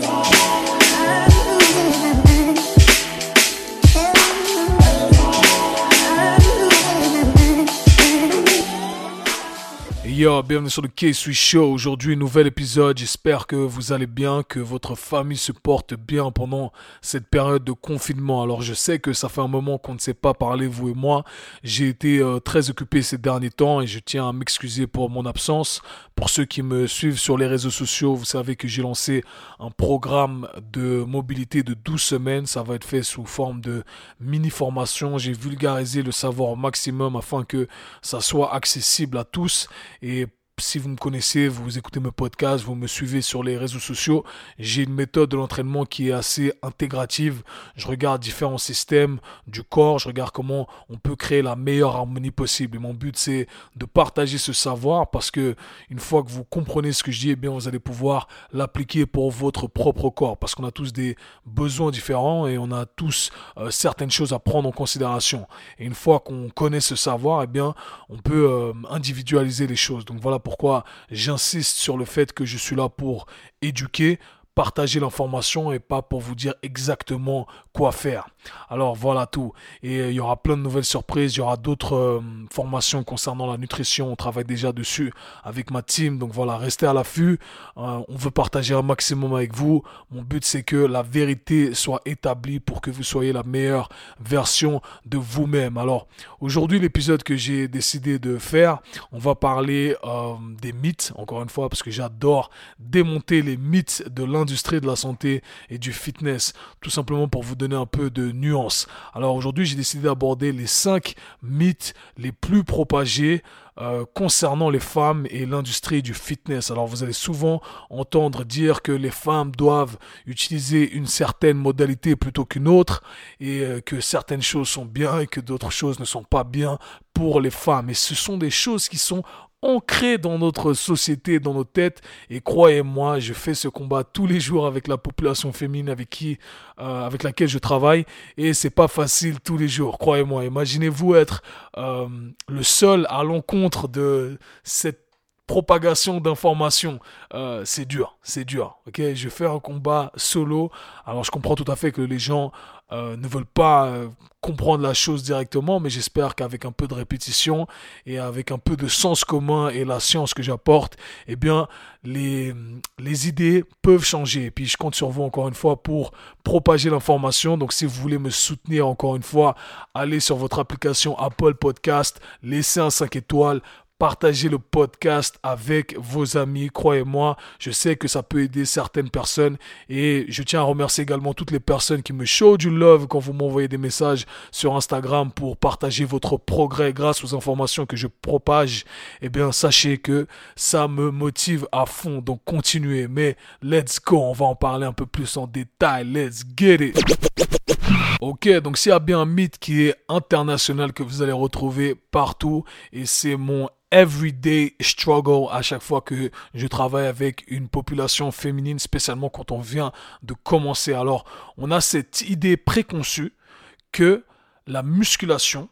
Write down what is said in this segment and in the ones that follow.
today. Yo, bienvenue sur le K-Sweet Show. Aujourd'hui, nouvel épisode. J'espère que vous allez bien, que votre famille se porte bien pendant cette période de confinement. Alors, je sais que ça fait un moment qu'on ne s'est pas parlé, vous et moi. J'ai été euh, très occupé ces derniers temps et je tiens à m'excuser pour mon absence. Pour ceux qui me suivent sur les réseaux sociaux, vous savez que j'ai lancé un programme de mobilité de 12 semaines. Ça va être fait sous forme de mini-formation. J'ai vulgarisé le savoir au maximum afin que ça soit accessible à tous. Et be si vous me connaissez, vous écoutez mes podcasts, vous me suivez sur les réseaux sociaux, j'ai une méthode de l'entraînement qui est assez intégrative. Je regarde différents systèmes du corps, je regarde comment on peut créer la meilleure harmonie possible. Et mon but, c'est de partager ce savoir parce que une fois que vous comprenez ce que je dis, eh bien, vous allez pouvoir l'appliquer pour votre propre corps parce qu'on a tous des besoins différents et on a tous euh, certaines choses à prendre en considération. Et une fois qu'on connaît ce savoir, eh bien, on peut euh, individualiser les choses. Donc voilà pourquoi j'insiste sur le fait que je suis là pour éduquer, partager l'information et pas pour vous dire exactement quoi faire. Alors voilà tout. Et euh, il y aura plein de nouvelles surprises. Il y aura d'autres euh, formations concernant la nutrition. On travaille déjà dessus avec ma team. Donc voilà, restez à l'affût. Euh, on veut partager un maximum avec vous. Mon but c'est que la vérité soit établie pour que vous soyez la meilleure version de vous-même. Alors aujourd'hui l'épisode que j'ai décidé de faire, on va parler des mythes. Encore une fois parce que j'adore démonter les mythes de l'industrie de la santé et du fitness, tout simplement pour vous donner un peu de nuance. Alors aujourd'hui, j'ai décidé d'aborder les 5 mythes les plus propagés euh, concernant les femmes et l'industrie du fitness. Alors vous allez souvent entendre dire que les femmes doivent utiliser une certaine modalité plutôt qu'une autre et euh, que certaines choses sont bien et que d'autres choses ne sont pas bien pour les femmes. Et ce sont des choses qui sont ancré dans notre société, dans nos têtes. Et croyez-moi, je fais ce combat tous les jours avec la population féminine avec qui, euh, avec laquelle je travaille. Et c'est pas facile tous les jours, croyez-moi. Imaginez-vous être euh, le seul à l'encontre de cette propagation d'informations. Euh, c'est dur, c'est dur. Ok, je fais un combat solo. Alors je comprends tout à fait que les gens euh, ne veulent pas euh, comprendre la chose directement, mais j'espère qu'avec un peu de répétition et avec un peu de sens commun et la science que j'apporte, eh bien, les, les idées peuvent changer. Et puis, je compte sur vous encore une fois pour propager l'information. Donc, si vous voulez me soutenir encore une fois, allez sur votre application Apple Podcast, laissez un 5 étoiles, Partagez le podcast avec vos amis. Croyez-moi, je sais que ça peut aider certaines personnes. Et je tiens à remercier également toutes les personnes qui me show du love quand vous m'envoyez des messages sur Instagram pour partager votre progrès grâce aux informations que je propage. Eh bien, sachez que ça me motive à fond. Donc, continuez. Mais let's go. On va en parler un peu plus en détail. Let's get it. Ok, donc s'il y a bien un mythe qui est international que vous allez retrouver partout, et c'est mon everyday struggle à chaque fois que je travaille avec une population féminine, spécialement quand on vient de commencer. Alors, on a cette idée préconçue que la musculation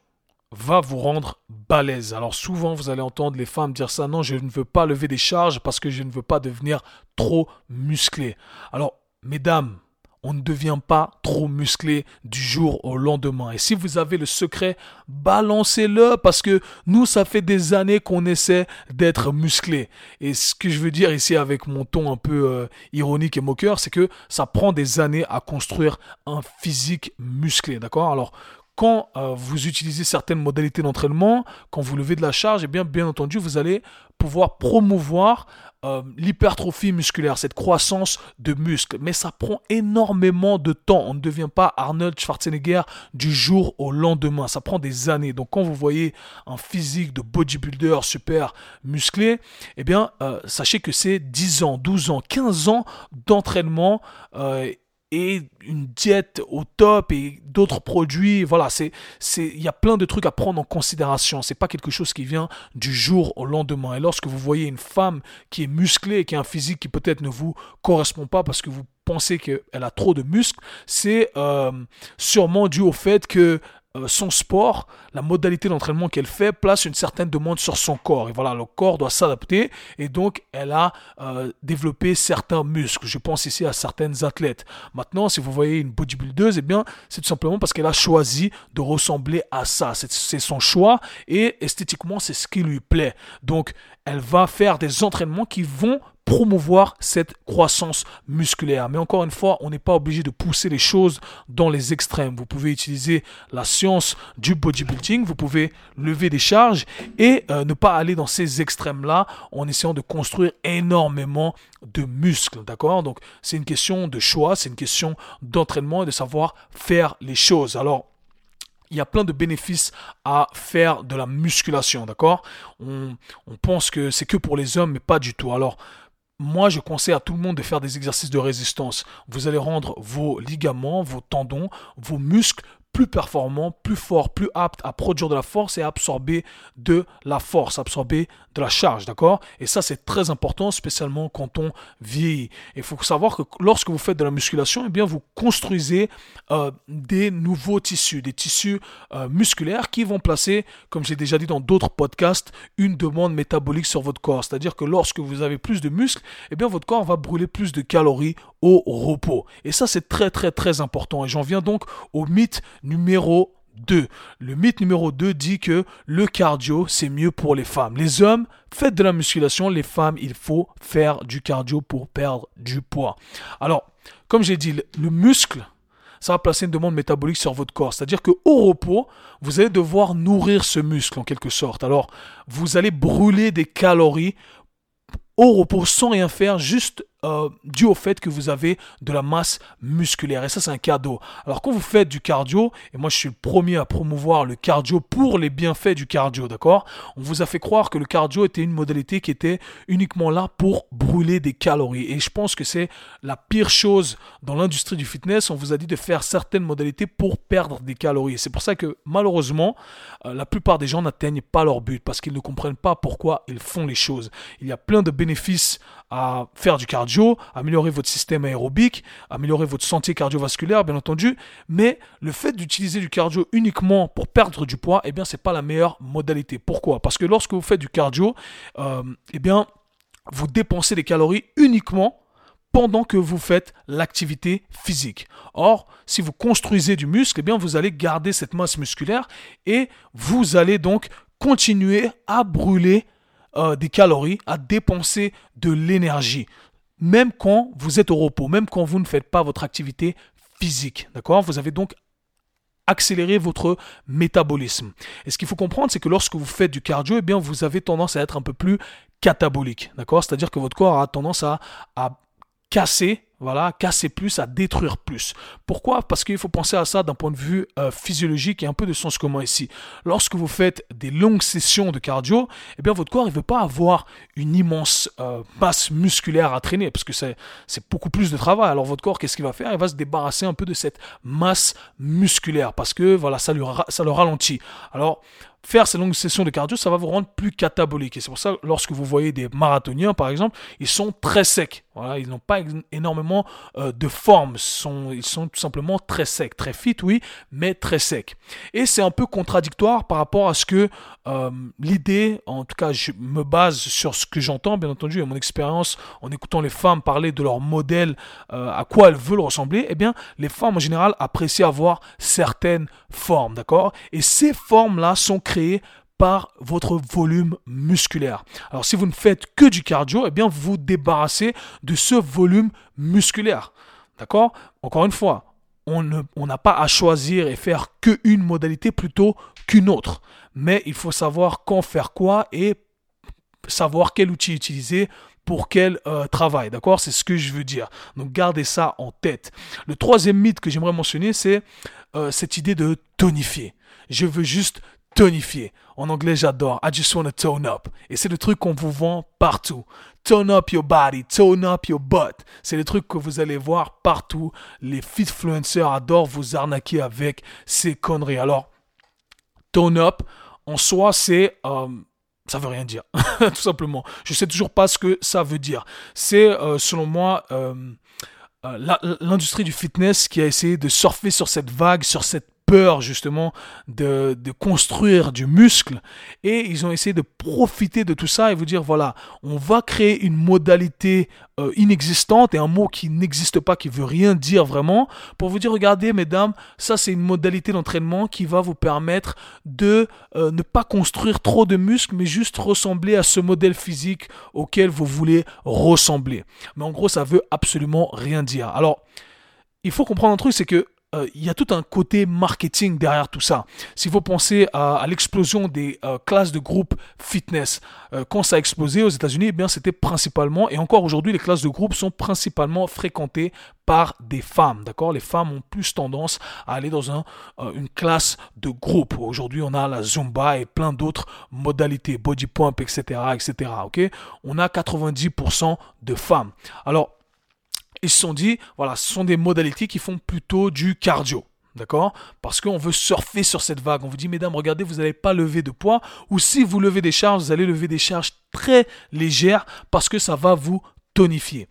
va vous rendre balèze. Alors souvent, vous allez entendre les femmes dire ça, non, je ne veux pas lever des charges parce que je ne veux pas devenir trop musclé. Alors, mesdames, on ne devient pas trop musclé du jour au lendemain. Et si vous avez le secret, balancez-le parce que nous, ça fait des années qu'on essaie d'être musclé. Et ce que je veux dire ici avec mon ton un peu euh, ironique et moqueur, c'est que ça prend des années à construire un physique musclé. D'accord? Alors, quand euh, vous utilisez certaines modalités d'entraînement, quand vous levez de la charge, et eh bien, bien entendu, vous allez promouvoir euh, l'hypertrophie musculaire, cette croissance de muscles. Mais ça prend énormément de temps. On ne devient pas Arnold Schwarzenegger du jour au lendemain. Ça prend des années. Donc quand vous voyez un physique de bodybuilder super musclé, eh bien, euh, sachez que c'est 10 ans, 12 ans, 15 ans d'entraînement et une diète au top et d'autres produits. Voilà, c'est, il y a plein de trucs à prendre en considération. C'est pas quelque chose qui vient du jour au lendemain. Et lorsque vous voyez une femme qui est musclée, qui a un physique qui peut-être ne vous correspond pas parce que vous pensez qu'elle a trop de muscles, c'est euh, sûrement dû au fait que son sport, la modalité d'entraînement qu'elle fait, place une certaine demande sur son corps. Et voilà, le corps doit s'adapter. Et donc, elle a euh, développé certains muscles. Je pense ici à certaines athlètes. Maintenant, si vous voyez une bodybuildeuse, eh bien, c'est tout simplement parce qu'elle a choisi de ressembler à ça. C'est son choix et esthétiquement, c'est ce qui lui plaît. Donc, elle va faire des entraînements qui vont promouvoir cette croissance musculaire. Mais encore une fois, on n'est pas obligé de pousser les choses dans les extrêmes. Vous pouvez utiliser la science du bodybuilding, vous pouvez lever des charges et euh, ne pas aller dans ces extrêmes-là en essayant de construire énormément de muscles. D'accord? Donc c'est une question de choix, c'est une question d'entraînement et de savoir faire les choses. Alors, il y a plein de bénéfices à faire de la musculation, d'accord? On, on, pense que c'est que pour les hommes, mais pas du tout. Alors, moi, je conseille à tout le monde de faire des exercices de résistance. Vous allez rendre vos ligaments, vos tendons, vos muscles plus performant, plus fort, plus apte à produire de la force et à absorber de la force, absorber de la charge, d'accord? Et ça, c'est très important, spécialement quand on vieillit. Il faut savoir que lorsque vous faites de la musculation, eh bien, vous construisez euh, des nouveaux tissus, des tissus euh, musculaires qui vont placer, comme j'ai déjà dit dans d'autres podcasts, une demande métabolique sur votre corps. C'est-à-dire que lorsque vous avez plus de muscles, eh bien, votre corps va brûler plus de calories au repos. Et ça, c'est très, très, très important. Et j'en viens donc au mythe numéro 2. Le mythe numéro 2 dit que le cardio, c'est mieux pour les femmes. Les hommes, faites de la musculation. Les femmes, il faut faire du cardio pour perdre du poids. Alors, comme j'ai dit, le muscle, ça va placer une demande métabolique sur votre corps. C'est-à-dire qu'au repos, vous allez devoir nourrir ce muscle en quelque sorte. Alors, vous allez brûler des calories au repos sans rien faire, juste euh, dû au fait que vous avez de la masse musculaire. Et ça, c'est un cadeau. Alors, quand vous faites du cardio, et moi, je suis le premier à promouvoir le cardio pour les bienfaits du cardio, d'accord? On vous a fait croire que le cardio était une modalité qui était uniquement là pour brûler des calories. Et je pense que c'est la pire chose dans l'industrie du fitness. On vous a dit de faire certaines modalités pour perdre des calories. C'est pour ça que, malheureusement, euh, la plupart des gens n'atteignent pas leur but parce qu'ils ne comprennent pas pourquoi ils font les choses. Il y a plein de bénéfices à faire du cardio, améliorer votre système aérobique, améliorer votre santé cardiovasculaire, bien entendu. Mais le fait d'utiliser du cardio uniquement pour perdre du poids, eh bien, c'est pas la meilleure modalité. Pourquoi? Parce que lorsque vous faites du cardio, euh, eh bien, vous dépensez des calories uniquement pendant que vous faites l'activité physique. Or, si vous construisez du muscle, eh bien, vous allez garder cette masse musculaire et vous allez donc continuer à brûler euh, des calories, à dépenser de l'énergie, même quand vous êtes au repos, même quand vous ne faites pas votre activité physique. D'accord? Vous avez donc accéléré votre métabolisme. Et ce qu'il faut comprendre, c'est que lorsque vous faites du cardio, eh bien, vous avez tendance à être un peu plus catabolique. D'accord? C'est-à-dire que votre corps a tendance à, à casser voilà, casser plus, à détruire plus. Pourquoi? Parce qu'il faut penser à ça d'un point de vue euh, physiologique et un peu de sens commun ici. Lorsque vous faites des longues sessions de cardio, eh bien votre corps ne veut pas avoir une immense euh, masse musculaire à traîner parce que c'est beaucoup plus de travail. Alors votre corps, qu'est-ce qu'il va faire? Il va se débarrasser un peu de cette masse musculaire parce que voilà, ça, lui, ça le ralentit. Alors faire ces longues sessions de cardio, ça va vous rendre plus catabolique. Et c'est pour ça, lorsque vous voyez des marathoniens, par exemple, ils sont très secs. Voilà, ils n'ont pas énormément euh, de forme. Ils sont, ils sont tout simplement très secs. Très fit, oui, mais très secs. Et c'est un peu contradictoire par rapport à ce que euh, l'idée, en tout cas, je me base sur ce que j'entends, bien entendu, et mon expérience en écoutant les femmes parler de leur modèle, euh, à quoi elles veulent ressembler. Eh bien, les femmes en général apprécient avoir certaines formes, d'accord? Et ces formes-là sont créées par votre volume musculaire. Alors si vous ne faites que du cardio, eh bien vous vous débarrassez de ce volume musculaire. D'accord? Encore une fois, on n'a pas à choisir et faire qu'une modalité plutôt qu'une autre. Mais il faut savoir quand faire quoi et savoir quel outil utiliser pour quel euh, travail. D'accord? C'est ce que je veux dire. Donc gardez ça en tête. Le troisième mythe que j'aimerais mentionner, c'est euh, cette idée de tonifier. Je veux juste tonifier. En anglais, j'adore. I just want to tone up. Et c'est le truc qu'on vous vend partout. Tone up your body, tone up your butt. C'est le truc que vous allez voir partout. Les fitfluencers adorent vous arnaquer avec ces conneries. Alors, tone up, en soi, c'est... Euh, ça veut rien dire, tout simplement. Je sais toujours pas ce que ça veut dire. C'est, euh, selon moi, euh, l'industrie du fitness qui a essayé de surfer sur cette vague, sur cette peur justement de, de, construire du muscle. Et ils ont essayé de profiter de tout ça et vous dire voilà on va créer une modalité euh, inexistante et un mot qui n'existe pas qui veut rien dire vraiment pour vous dire regardez mesdames ça c'est une modalité d'entraînement qui va vous permettre de euh, ne pas construire trop de muscles mais juste ressembler à ce modèle physique auquel vous voulez ressembler. Mais en gros ça veut absolument rien dire. Alors il faut comprendre un truc c'est que euh, il y a tout un côté marketing derrière tout ça. Si vous pensez à, l'explosion des euh, classes de groupe fitness, euh, quand ça a explosé aux États-Unis, eh bien c'était principalement, et encore aujourd'hui, les classes de groupe sont principalement fréquentées par des femmes, d'accord? Les femmes ont plus tendance à aller dans un, une classe de groupe. Aujourd'hui, on a la Zumba et plein d'autres modalités, body pump, etc., etc., ok? On a 90% de femmes. Alors, ils se sont dit, voilà, ce sont des modalités qui font plutôt du cardio. D'accord? Parce qu'on veut surfer sur cette vague. On vous dit, mesdames, regardez, vous n'allez pas lever de poids. Ou si vous levez des charges, vous allez lever des charges très légères parce que ça va vous tonifié.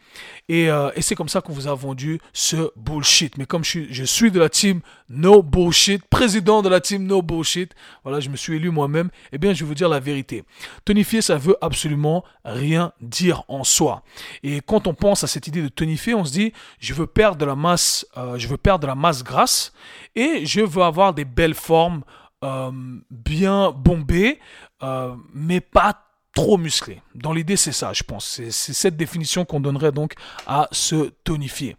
Et, euh, et c'est comme ça qu'on vous a vendu ce bullshit. Mais comme je suis, de la team No Bullshit, président de la team No Bullshit, voilà, je me suis élu moi-même, eh bien, je vais vous dire la vérité. Tonifier, ça veut absolument rien dire en soi. Et quand on pense à cette idée de tonifier, on se dit, je veux perdre de la masse, euh, je veux perdre de la masse grasse et je veux avoir des belles formes euh, bien bombées, mais pas trop musclé. Dans l'idée, c'est ça, je pense. C'est cette définition qu'on donnerait donc à se tonifier.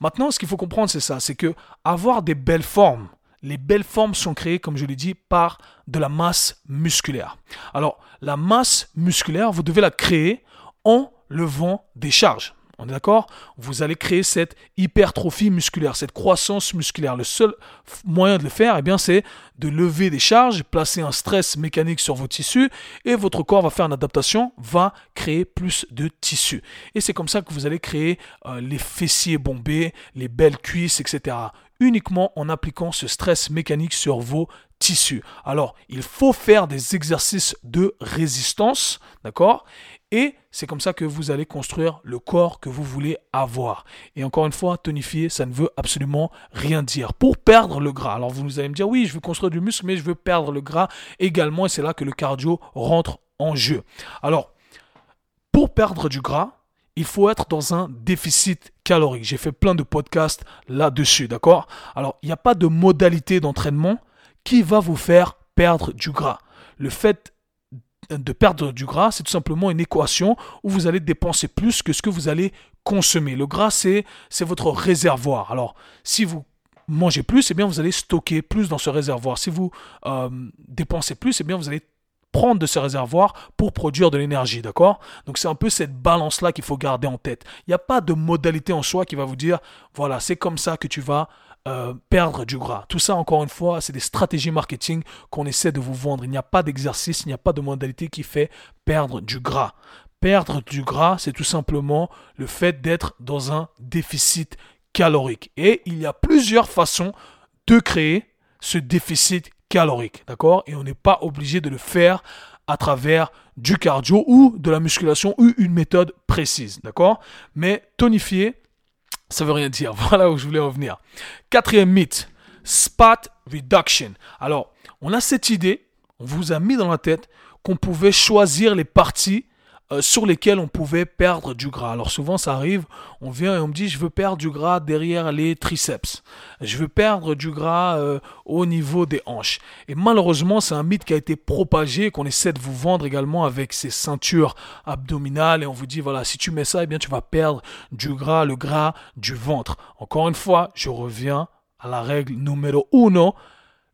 Maintenant, ce qu'il faut comprendre, c'est ça, c'est que avoir des belles formes, les belles formes sont créées, comme je l'ai dit, par de la masse musculaire. Alors, la masse musculaire, vous devez la créer en levant des charges. On est d'accord? Vous allez créer cette hypertrophie musculaire, cette croissance musculaire. Le seul moyen de le faire, eh bien, c'est de lever des charges, placer un stress mécanique sur vos tissus et votre corps va faire une adaptation, va créer plus de tissus. Et c'est comme ça que vous allez créer euh, les fessiers bombés, les belles cuisses, etc. Uniquement en appliquant ce stress mécanique sur vos tissus. Alors, il faut faire des exercices de résistance, d'accord? Et c'est comme ça que vous allez construire le corps que vous voulez avoir. Et encore une fois, tonifier, ça ne veut absolument rien dire. Pour perdre le gras, alors vous allez me dire, oui, je veux construire du muscle, mais je veux perdre le gras également. Et c'est là que le cardio rentre en jeu. Alors, pour perdre du gras, il faut être dans un déficit calorique. J'ai fait plein de podcasts là-dessus, d'accord? Alors, il n'y a pas de modalité d'entraînement qui va vous faire perdre du gras. Le fait de perdre du gras, c'est tout simplement une équation où vous allez dépenser plus que ce que vous allez consommer. Le gras, c'est votre réservoir. Alors, si vous mangez plus, eh bien, vous allez stocker plus dans ce réservoir. Si vous euh, dépensez plus, eh bien, vous allez prendre de ce réservoir pour produire de l'énergie, d'accord? Donc c'est un peu cette balance-là qu'il faut garder en tête. Il n'y a pas de modalité en soi qui va vous dire, voilà, c'est comme ça que tu vas euh, perdre du gras. Tout ça, encore une fois, c'est des stratégies marketing qu'on essaie de vous vendre. Il n'y a pas d'exercice, il n'y a pas de modalité qui fait perdre du gras. Perdre du gras, c'est tout simplement le fait d'être dans un déficit calorique. Et il y a plusieurs façons de créer ce déficit calorique, d'accord? Et on n'est pas obligé de le faire à travers du cardio ou de la musculation ou une méthode précise, d'accord? Mais tonifier, ça veut rien dire. Voilà où je voulais revenir. Quatrième mythe, spot reduction. Alors, on a cette idée, on vous a mis dans la tête qu'on pouvait choisir les parties euh, sur lesquelles on pouvait perdre du gras. Alors souvent ça arrive, on vient et on me dit je veux perdre du gras derrière les triceps, je veux perdre du gras euh, au niveau des hanches. Et malheureusement c'est un mythe qui a été propagé, qu'on essaie de vous vendre également avec ces ceintures abdominales et on vous dit voilà si tu mets ça eh bien tu vas perdre du gras, le gras du ventre. Encore une fois, je reviens à la règle numéro uno.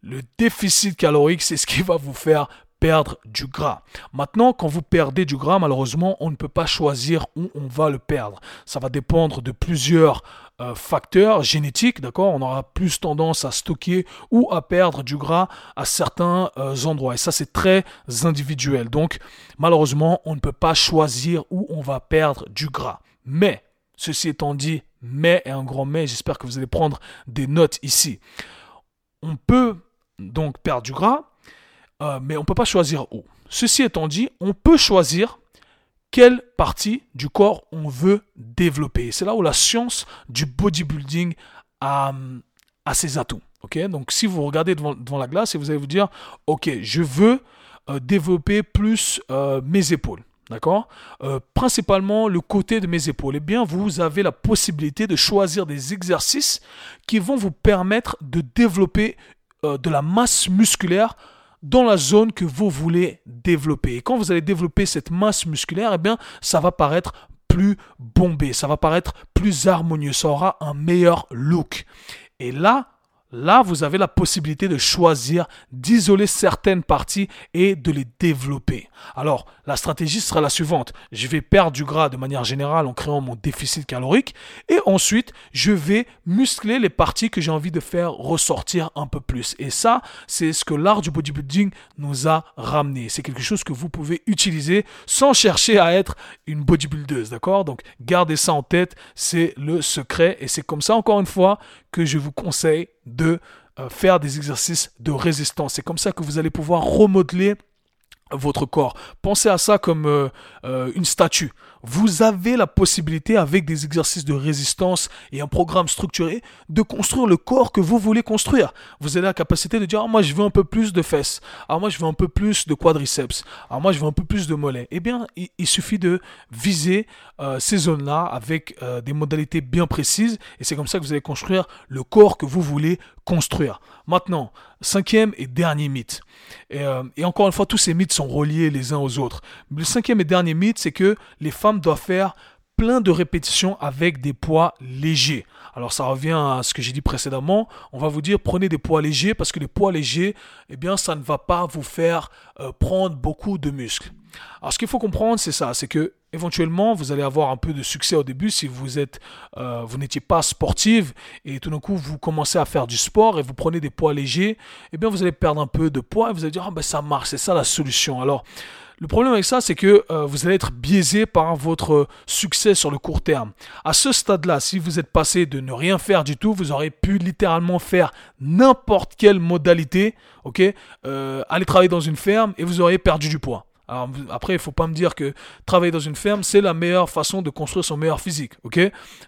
Le déficit calorique, c'est ce qui va vous faire perdre du gras. Maintenant, quand vous perdez du gras, malheureusement, on ne peut pas choisir où on va le perdre. Ça va dépendre de plusieurs euh, facteurs génétiques, d'accord? On aura plus tendance à stocker ou à perdre du gras à certains euh, endroits. Et ça, c'est très individuel. Donc, malheureusement, on ne peut pas choisir où on va perdre du gras. Mais, ceci étant dit, mais et un grand mais, j'espère que vous allez prendre des notes ici. On peut donc perdre du gras, euh, mais on ne peut pas choisir où. Ceci étant dit, on peut choisir quelle partie du corps on veut développer. C'est là où la science du bodybuilding a, à ses atouts. Donc si vous regardez devant, la glace et vous allez vous dire, ok, je veux euh, développer plus euh, mes épaules. D'accord? Euh, Principalement le côté de mes épaules. Eh bien, vous avez la possibilité de choisir des exercices qui vont vous permettre de développer de la masse musculaire dans la zone que vous voulez développer. Et quand vous allez développer cette masse musculaire, eh bien, ça va paraître plus bombé, ça va paraître plus harmonieux, ça aura un meilleur look. Et là, Là, vous avez la possibilité de choisir d'isoler certaines parties et de les développer. Alors, la stratégie sera la suivante. Je vais perdre du gras de manière générale en créant mon déficit calorique et ensuite, je vais muscler les parties que j'ai envie de faire ressortir un peu plus. Et ça, c'est ce que l'art du bodybuilding nous a ramené. C'est quelque chose que vous pouvez utiliser sans chercher à être une bodybuildeuse, d'accord? Donc, gardez ça en tête, c'est le secret et c'est comme ça, encore une fois, que je vous conseille de euh, faire des exercices de résistance. C'est comme ça que vous allez pouvoir remodeler votre corps. Pensez à ça comme euh, euh, une statue. Vous avez la possibilité, avec des exercices de résistance et un programme structuré, de construire le corps que vous voulez construire. Vous avez la capacité de dire, ah, moi je veux un peu plus de fesses, ah, moi je veux un peu plus de quadriceps, ah, moi je veux un peu plus de mollets. Eh bien, il, suffit de viser ces zones-là avec des modalités bien précises et c'est comme ça que vous allez construire le corps que vous voulez construire. Maintenant, cinquième et dernier mythe. Euh, et, encore une fois, tous ces mythes sont reliés les uns aux autres. le cinquième et dernier mythe, c'est que les femmes doivent faire plein de répétitions avec des poids légers. Alors ça revient à ce que j'ai dit précédemment. On va vous dire prenez des poids légers parce que les poids légers, eh bien, ça ne va pas vous faire euh, prendre beaucoup de muscles. Alors ce qu'il faut comprendre, c'est ça, c'est que éventuellement vous allez avoir un peu de succès au début si vous êtes, euh, vous n'étiez pas sportive et tout d'un coup vous commencez à faire du sport et vous prenez des poids légers, eh bien vous allez perdre un peu de poids et vous allez dire ah ben ça marche, c'est ça la solution. Alors le problème avec ça, c'est que euh, vous allez être biaisé par votre succès sur le court terme. À ce stade-là, si vous êtes passé de ne rien faire du tout, vous aurez pu littéralement faire n'importe quelle modalité, ok, euh, aller travailler dans une ferme et vous auriez perdu du poids. Après, il faut pas me dire que travailler dans une ferme, c'est la meilleure façon de construire son meilleur physique,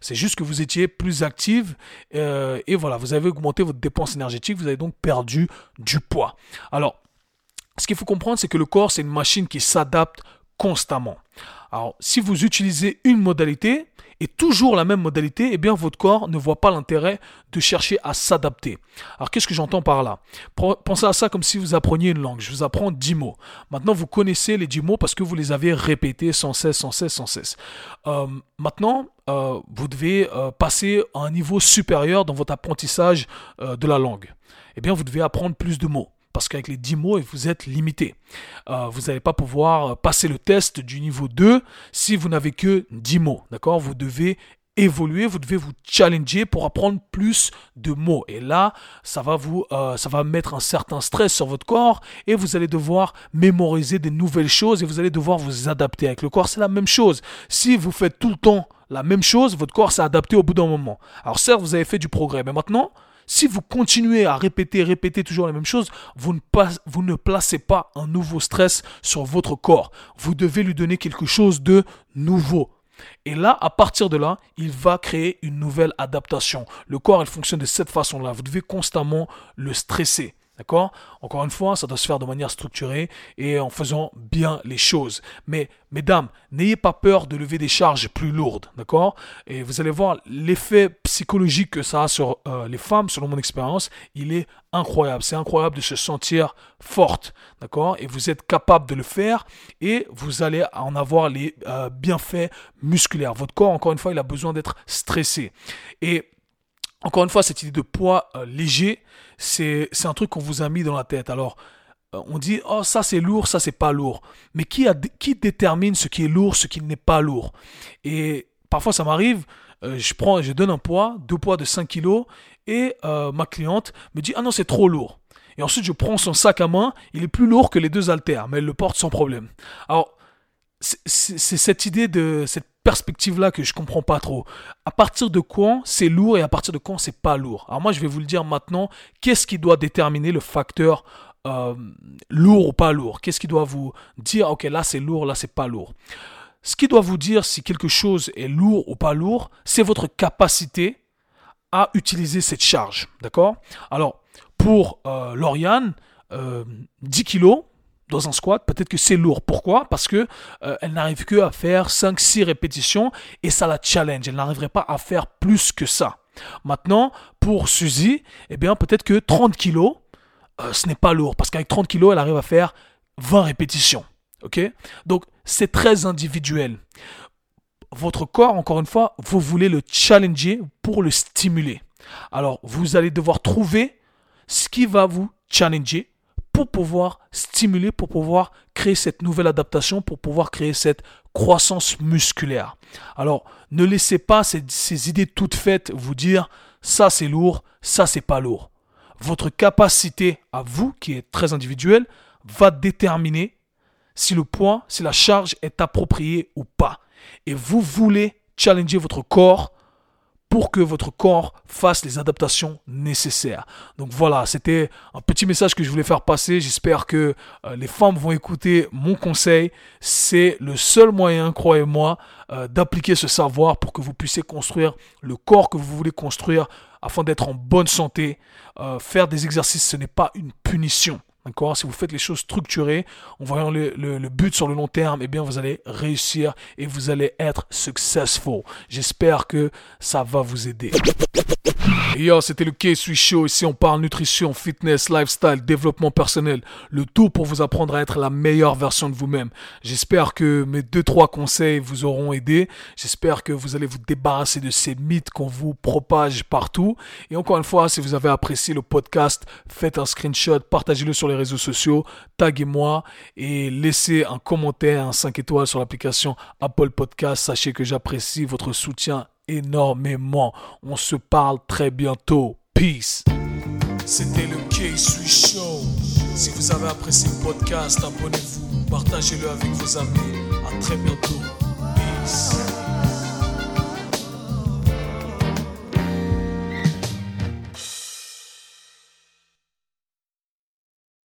C'est juste que vous étiez plus active euh, et voilà, vous avez augmenté votre dépense énergétique, vous avez donc perdu du poids. Alors, ce qu'il faut comprendre, c'est que le corps, c'est une machine qui s'adapte constamment. Alors, si vous utilisez une modalité et toujours la même modalité, eh bien, votre corps ne voit pas l'intérêt de chercher à s'adapter. Alors, qu'est-ce que j'entends par là? Pensez à ça comme si vous appreniez une langue. Je vous apprends 10 mots. Maintenant, vous connaissez les 10 mots parce que vous les avez répétés sans cesse, sans cesse, sans cesse. Euh, maintenant, euh, vous devez euh, passer à un niveau supérieur dans votre apprentissage de la langue. Eh bien, vous devez apprendre plus de mots parce qu'avec les 10 mots, vous êtes limité. Euh, vous n'allez pas pouvoir euh, passer le test du niveau 2 si vous n'avez que 10 mots. D'accord? Vous devez évoluer, vous devez vous challenger pour apprendre plus de mots. Et là, ça va vous, euh, ça va mettre un certain stress sur votre corps et vous allez devoir mémoriser des nouvelles choses et vous allez devoir vous adapter. Avec le corps, c'est la même chose. Si vous faites tout le temps la même chose, votre corps s'est adapté au bout d'un moment. Alors certes, vous avez fait du progrès, mais maintenant, si vous continuez à répéter, répéter toujours la même chose, vous ne, placez pas un nouveau stress sur votre corps. Vous devez lui donner quelque chose de nouveau. Et là, à partir de là, il va créer une nouvelle adaptation. Le corps, il fonctionne de cette façon-là. Vous devez constamment le stresser. D'accord? Encore une fois, ça doit se faire de manière structurée et en faisant bien les choses. Mais, mesdames, n'ayez pas peur de lever des charges plus lourdes. D'accord? Et vous allez voir l'effet psychologique que ça a sur euh, les femmes, selon mon expérience, il est incroyable. C'est incroyable de se sentir forte. D'accord? Et vous êtes capable de le faire et vous allez en avoir les euh, bienfaits musculaires. Votre corps, encore une fois, il a besoin d'être stressé. Et encore une fois, cette idée de poids euh, léger, c'est un truc qu'on vous a mis dans la tête. Alors, euh, on dit, oh, ça c'est lourd, ça c'est pas lourd. Mais qui, qui détermine ce qui est lourd, ce qui n'est pas lourd? Et parfois, ça m'arrive, euh, je, prends, je donne un poids, deux poids de 5 kilos, et ma cliente me dit, ah non, c'est trop lourd. Et ensuite, je prends son sac à main, il est plus lourd que les deux haltères, mais elle le porte sans problème. Alors, c'est cette idée de cette perspective-là que je comprends pas trop. À partir de quand c'est lourd et à partir de quand c'est pas lourd? Alors moi, je vais vous le dire maintenant. Qu'est-ce qui doit déterminer le facteur euh, lourd ou pas lourd? Qu'est-ce qui doit vous dire, ok, là c'est lourd, là c'est pas lourd? Ce qui doit vous dire si quelque chose est lourd ou pas lourd, c'est votre capacité à utiliser cette charge. D'accord? Alors, pour euh, Lauriane, 10 kilos, dans un squat, peut-être que c'est lourd. Pourquoi? Parce que elle n'arrive que à faire 5-6 répétitions et ça la challenge. Elle n'arriverait pas à faire plus que ça. Maintenant, pour Suzy, eh bien, peut-être que 30 kilos, euh, ce n'est pas lourd. Parce qu'avec 30 kilos, elle arrive à faire 20 répétitions. OK? Donc, c'est très individuel. Votre corps, encore une fois, vous voulez le challenger pour le stimuler. Alors, vous allez devoir trouver ce qui va vous challenger pour pouvoir stimuler, pour pouvoir créer cette nouvelle adaptation, pour pouvoir créer cette croissance musculaire. Alors, ne laissez pas ces, idées toutes faites vous dire ça c'est lourd, ça c'est pas lourd. Votre capacité à vous, qui est très individuelle, va déterminer si le poids, si la charge est appropriée ou pas. Et vous voulez challenger votre corps pour que votre corps fasse les adaptations nécessaires. Donc voilà, c'était un petit message que je voulais faire passer. J'espère que euh, les femmes vont écouter mon conseil. C'est le seul moyen, croyez-moi, euh, d'appliquer ce savoir pour que vous puissiez construire le corps que vous voulez construire afin d'être en bonne santé. Euh, faire des exercices, ce n'est pas une punition. D'accord? Si vous faites les choses structurées, en voyant le, le, but sur le long terme, eh bien, vous allez réussir et vous allez être successful. J'espère que ça va vous aider. Yo, c'était le K-Sui Show. Ici, on parle nutrition, fitness, lifestyle, développement personnel. Le tout pour vous apprendre à être la meilleure version de vous-même. J'espère que mes deux, trois conseils vous auront aidé. J'espère que vous allez vous débarrasser de ces mythes qu'on vous propage partout. Et encore une fois, si vous avez apprécié le podcast, faites un screenshot, partagez-le sur les réseaux sociaux, taguez-moi et laissez un commentaire, un 5 étoiles sur l'application Apple Podcast. Sachez que j'apprécie votre soutien énormément. On se parle très bientôt. Peace. C'était le K-Sui Show. Si vous avez apprécié le podcast, abonnez-vous, partagez-le avec vos amis. À très bientôt. Peace.